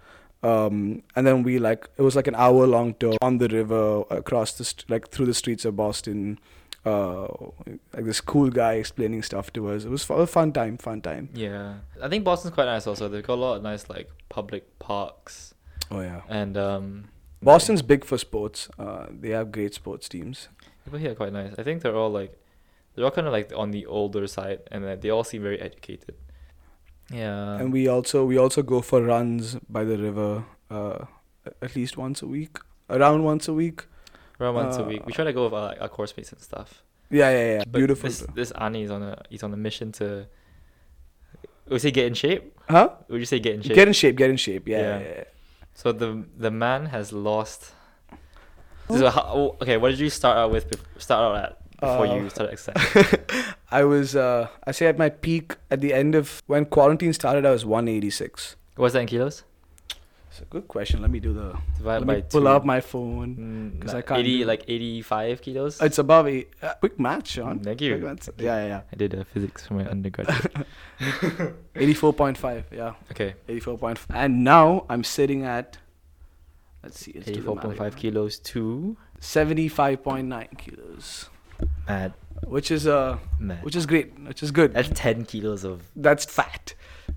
Um, and then we like it was like an hour long tour on the river across the st- like through the streets of Boston. Uh, like this cool guy explaining stuff to us. It was a fun time, fun time. yeah, I think Boston's quite nice. Also, they've got a lot of nice like public parks Oh yeah. and um. Boston's big for sports. Uh, they have great sports teams. People here are quite nice. I think they're all like, they're all kind of like on the older side, and uh, they all seem very educated. Yeah. and we also we also go for runs by the river uh, at least once a week, around once a week. around once a uh, week. We try to go with our, like, our course mates and stuff. Yeah, yeah, yeah. But Beautiful. This this Ani is on a he's on a mission to. Would you say get in shape? huh? Would you say get in shape? Get in shape. Get in shape. Yeah. Yeah. yeah, yeah. So the the man has lost. So how, oh, okay, what did you start out with? Start out at before Uh, you started exercising? I was uh, I say at my peak at the end of when quarantine started. I was 186. What's that in kilos? It's a good question. Let me do the. Divide Let by me pull two. up my phone. because nah, I can't 80 do- like 85 kilos. It's above a uh, quick math, Sean. Thank you. Quick maths. Thank you. Yeah, yeah, I did uh, physics for my undergraduate. 84.5. Yeah. okay, 84.5. And now I'm sitting at. Let's see. Let's do the math. 84.5 kilos to 75.9 kilos, mad, which is uh, mad. which is great, which is good. That's 10 kilos of. That's fat.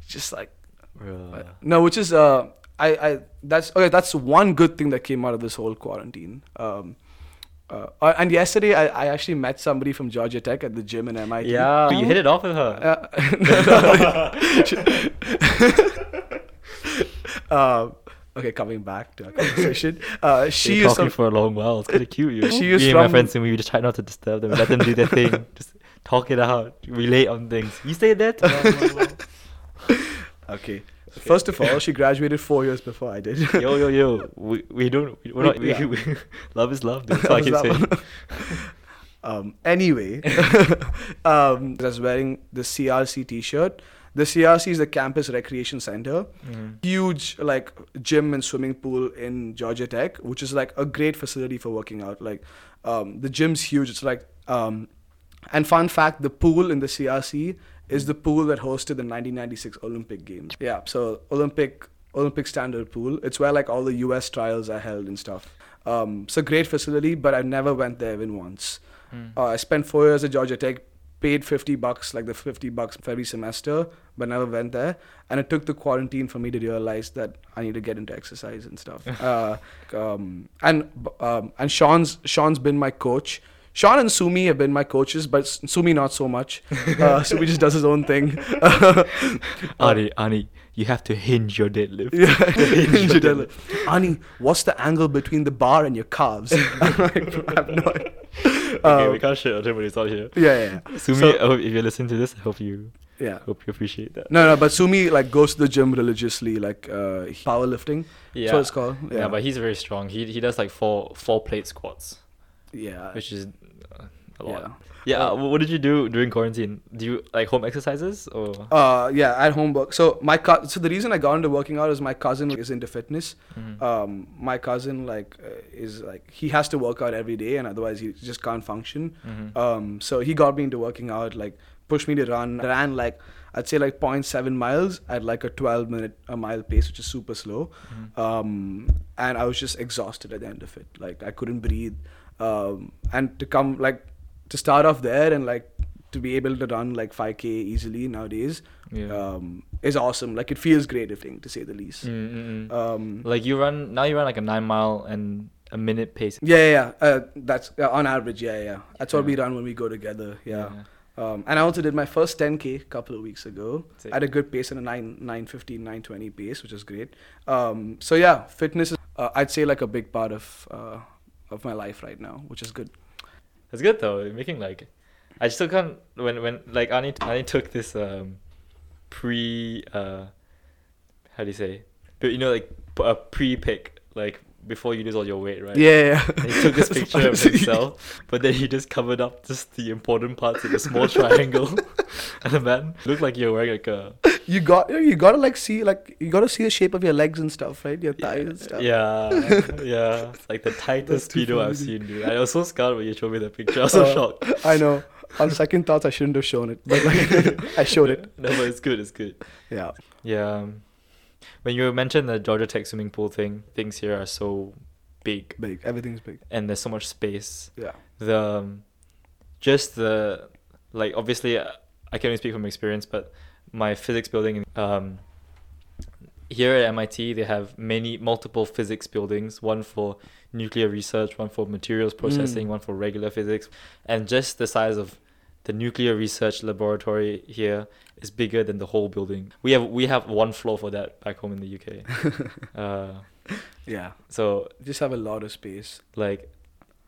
Just like Bro. no, which is uh, I I that's okay. That's one good thing that came out of this whole quarantine. Um, uh, uh, and yesterday I, I actually met somebody from Georgia Tech at the gym in MIT. Yeah, you hit it off with her. Uh, uh, okay, coming back to our conversation. Uh, she She is talking some, for a long while. It's kind of cute. You know? She is Me and my from- friends and we just try not to disturb them. Let them do their thing. Just talk it out. Relate on things. You say that. okay. First of all, she graduated four years before I did. yo yo yo. We, we don't. We're not. We, Yeah. we, love is love. That's what I keep Love is saying. love. um, anyway, um, I was wearing the CRC T-shirt. The CRC is the Campus Recreation Center. Mhm. Huge like gym and swimming pool in Georgia Tech, which is like a great facility for working out. Like um, the gym's huge. It's like um, and fun fact, the pool in the CRC is the pool that hosted the 1996 Olympic Games. Yeah, so Olympic Olympic standard pool. It's where like all the U.S. trials are held and stuff. Um, it's a great facility, but I never went there even once. Mm. Uh, I spent four years at Georgia Tech, paid 50 bucks, like the 50 bucks for every semester, but never went there. And it took the quarantine for me to realize that I need to get into exercise and stuff. uh, um, and um, and Sean's Sean's been my coach. Sean and Sumi have been my coaches, but Sumi not so much. Uh, Sumi just does his own thing. Ani, Ani, you have to hinge your deadlift. Yeah, Hinge your Jadela. Ani, what's the angle between the bar and your calves? I'm like, I have no idea. Okay, we Um, can't shit on him when he's not here. yeah, yeah, yeah. Sumi, So- I hope if you're listening to this, I hope you yeah. hope you appreciate that. No, no, but Sumi like goes to the gym religiously, like uh, powerlifting. Yeah. That's what it's called. yeah. Yeah, but he's very strong. He he does like four four plate squats, yeah, which is uh, a lot. yeah. Yeah. uh, what did you do during quarantine? Do you like home exercises or? Uh, yeah, at home work. So my co- so the reason I got into working out is my cousin is into fitness. Mhm. Um, my cousin like uh, is like he has to work out every day, and otherwise he just can't function. Mhm. Um, so he got me into working out, like pushed me to run. I ran like I'd say like 0.7 miles at like a 12 minute a mile pace, which is super slow. Mhm. Um, and I was just exhausted at the end of it. Like I couldn't breathe. Um, and to come like to start off there and like to be able to run like 5k easily nowadays yeah. um, is awesome. Like it feels great, I think, to say the least. Mm, mm, mm. Um, like you run now. You run like a nine mile and a minute pace. yeah, yeah, yeah. Uh, that's uh, on average. Yeah, yeah. That's what we run when we go together. Yeah. Um, and I also did my first 10k a couple of weeks ago. Sick. At a good pace at a 9 915 920 pace, which is great. Um, so yeah, fitness is uh, I'd say like a big part of uh, of my life right now, which is good. It's good though. Making like, I still can't when when like Ani Ani took this um, pre uh how do you say but you know like a pre pick like before you lose all your weight right Yeah, yeah. and he took this picture of himself but then he just covered up just the important parts in a small triangle and the man looked like you're wearing like a You got you gotta like see like you gotta see the shape of your legs and stuff, right? Your thighs and stuff. yeah yeah it's like the tightest speedo I've seen dude I was so scared when you showed me the picture I was so Uh, shocked I know. On second thoughts, I shouldn't have shown it, but like I showed it. no but it's good it's good Yeah. Yeah. When you mentioned the Georgia Tech swimming pool thing, things here are so big Big. Everything's big. and there's so much space. Yeah. The um, just the like obviously uh, I can only speak from experience, but my physics building um here at MIT they have many multiple physics buildings, one for nuclear research, one for materials processing, Mm. one for regular physics, and just the size of the nuclear research laboratory here is bigger than the whole building. We have we have one floor for that back home in the UK. uh, Yeah. so Just have a lot of space. like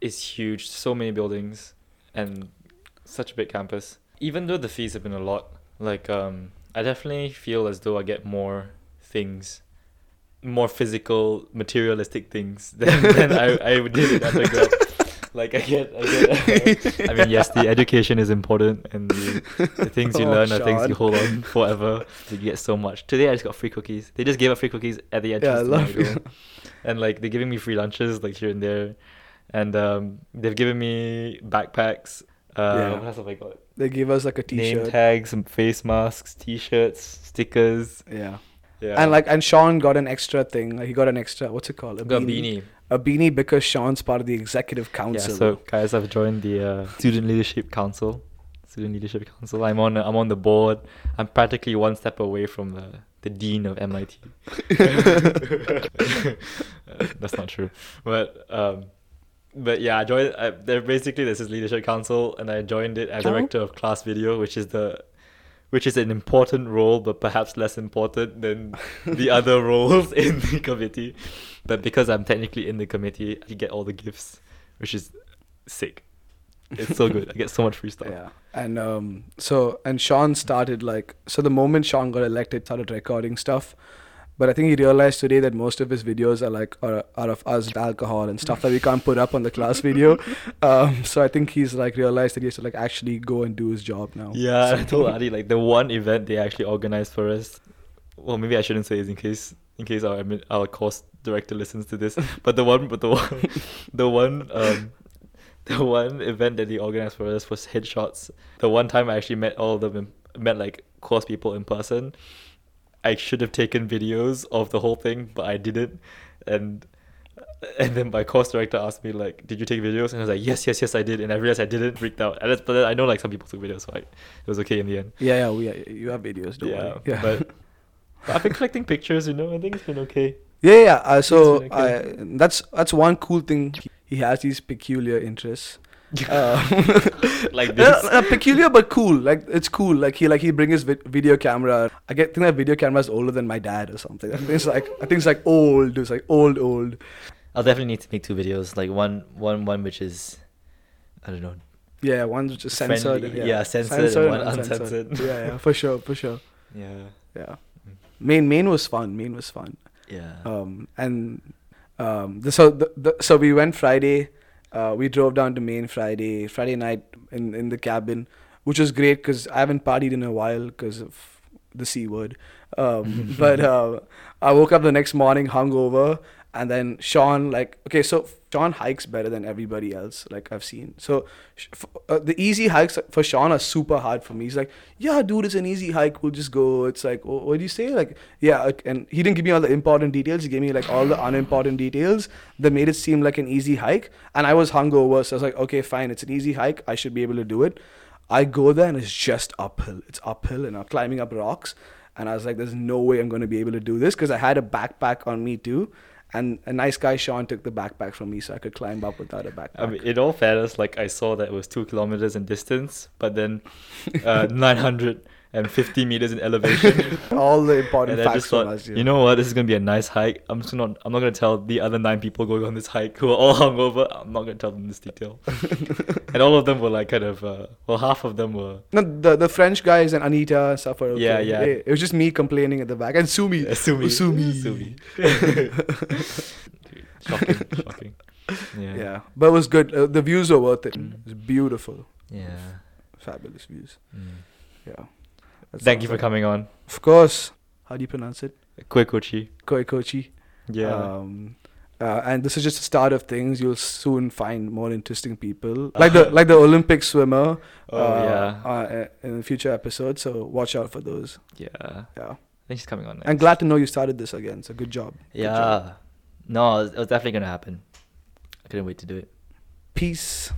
it's huge, so many buildings and such a big campus. Even though the fees have been a lot, like um I definitely feel as though I get more things more physical, materialistic things than, than I, I did in undergrad. Like I get, I get. I mean, yes, the education is important, and the, the things you Oh, learn are things you hold on forever. You get so much. Today I just got free cookies. They just gave out free cookies at the entrance Yeah, I love you. and like they're giving me free lunches like here and there, and um, they've given me backpacks. Uh, Yeah. What else have I got? They give us like a Name tags, some face masks, T-shirts, stickers. Yeah. Yeah, And like, and Sean got an extra thing. Like, he got an extra. What's it called? I got a beanie. A beanie because Sean's part of the executive council. Yeah, council. so guys, I've joined the uh, student leadership council. Student leadership council. I'm on. I'm on the board. I'm practically one step away from the the dean of MIT. Uh, that's not true, but um, but yeah, I joined. I, there basically this is leadership council, and I joined it as Oh. director of class video, which is the which is an important role, but perhaps less important than the other roles in the committee. But because I'm technically in the committee, I get all the gifts, which is sick. It's so good. I get so much free stuff. Yeah. And um so and Sean started like so the moment Sean got elected started recording stuff. But I think he realized today that most of his videos are like are, are of us with alcohol and stuff that we can't put up on the class video. Um so I think he's like realized that he has to like actually go and do his job now. Yeah, So- I told Adi like the one event they actually organized for us. Well, maybe I shouldn't say this in case in case our our course director listens to this. But the one, but the one, the one, um, the one event that they organized for us was headshots. The one time I actually met all of them, met like course people in person. I should have taken videos of the whole thing, but I didn't, and. And then my course director asked me like, "Did you take videos?" And I was like, "Yes, yes, yes, I did." And I realized I didn't. Freaked out. And that's, but I know like some people took videos, so I, it was okay in the end. Yeah, yeah, we you have videos, don't yeah, worry. Yeah. but, but I've been collecting pictures. You know, I think it's been okay. Yeah, yeah. Uh, so been I, that's that's one cool thing. He has these peculiar interests. Uh, like this. uh, peculiar but cool. Like it's cool. Like he like he bring his vi- video camera. I get think that video camera is older than my dad or something. I think it's like I think it's like old. It's like old old. I'll definitely need to make two videos. Like one, one, one which is, I don't know. Yeah, one's just censored. Friendly- yeah, yeah, censored and one uncensored. uncensored. Yeah, yeah, for sure, for sure. Yeah. Yeah. Maine Maine was fun. Maine was fun. Yeah. Um and um the, so the, the so we went Friday. Uh, we drove down to Maine Friday Friday night in in the cabin, which was great because I haven't partied in a while because of the c word. Um, but uh, I woke up the next morning hungover, and then Sean like okay, so Sean hikes better than everybody else like I've seen. So uh, the easy hikes for Sean are super hard for me. He's like, yeah, dude, it's an easy hike. We'll just go. It's like, oh, what do you say? Like, yeah, and he didn't give me all the important details. He gave me like all the unimportant details that made it seem like an easy hike. And I was hungover, so I was like, okay, fine, it's an easy hike. I should be able to do it. I go there and it's just uphill. It's uphill and I'm climbing up rocks. And I was like, there's no way I'm going to be able to do this because I had a backpack on me too. And a nice guy, Sean, took the backpack from me so I could climb up without a backpack. I mean, in all fairness, like I saw that it was two kilometers in distance, but then uh, 900, and 50 meters in elevation. All the important and I facts just from thought, us. you know what, this is gonna be a nice hike. I'm just not. I'm not gonna tell the other nine people going on this hike who are all hungover. I'm not gonna tell them this detail. and all of them were like kind of. Uh, well, half of them were. No, the the French guys and Anita were okay. Yeah, yeah. It, it was just me complaining at the back and Sumi. Uh, Sumi. Sumi. Sumi. Shocking, shocking. Yeah. Yeah, but it was good. Uh, the views were worth it. Mm. It was beautiful, Yeah. fabulous views. Mm. Yeah. That Thank you sounds for coming on. Of course. How do you pronounce it? Koikochi. Koikochi. Yeah. Um, uh, and this is just the start of things. You'll soon find more interesting people, like the like the Olympic swimmer. oh uh, yeah. Uh, in future episodes, so watch out for those. Yeah. I Yeah. think she's coming on next. I'm glad to know you started this again. So good job. Good Yeah. job. No, it was, it was definitely gonna happen. I couldn't wait to do it. Peace.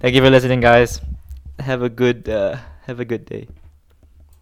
Thank you for listening, guys. Have a good uh, have a good day.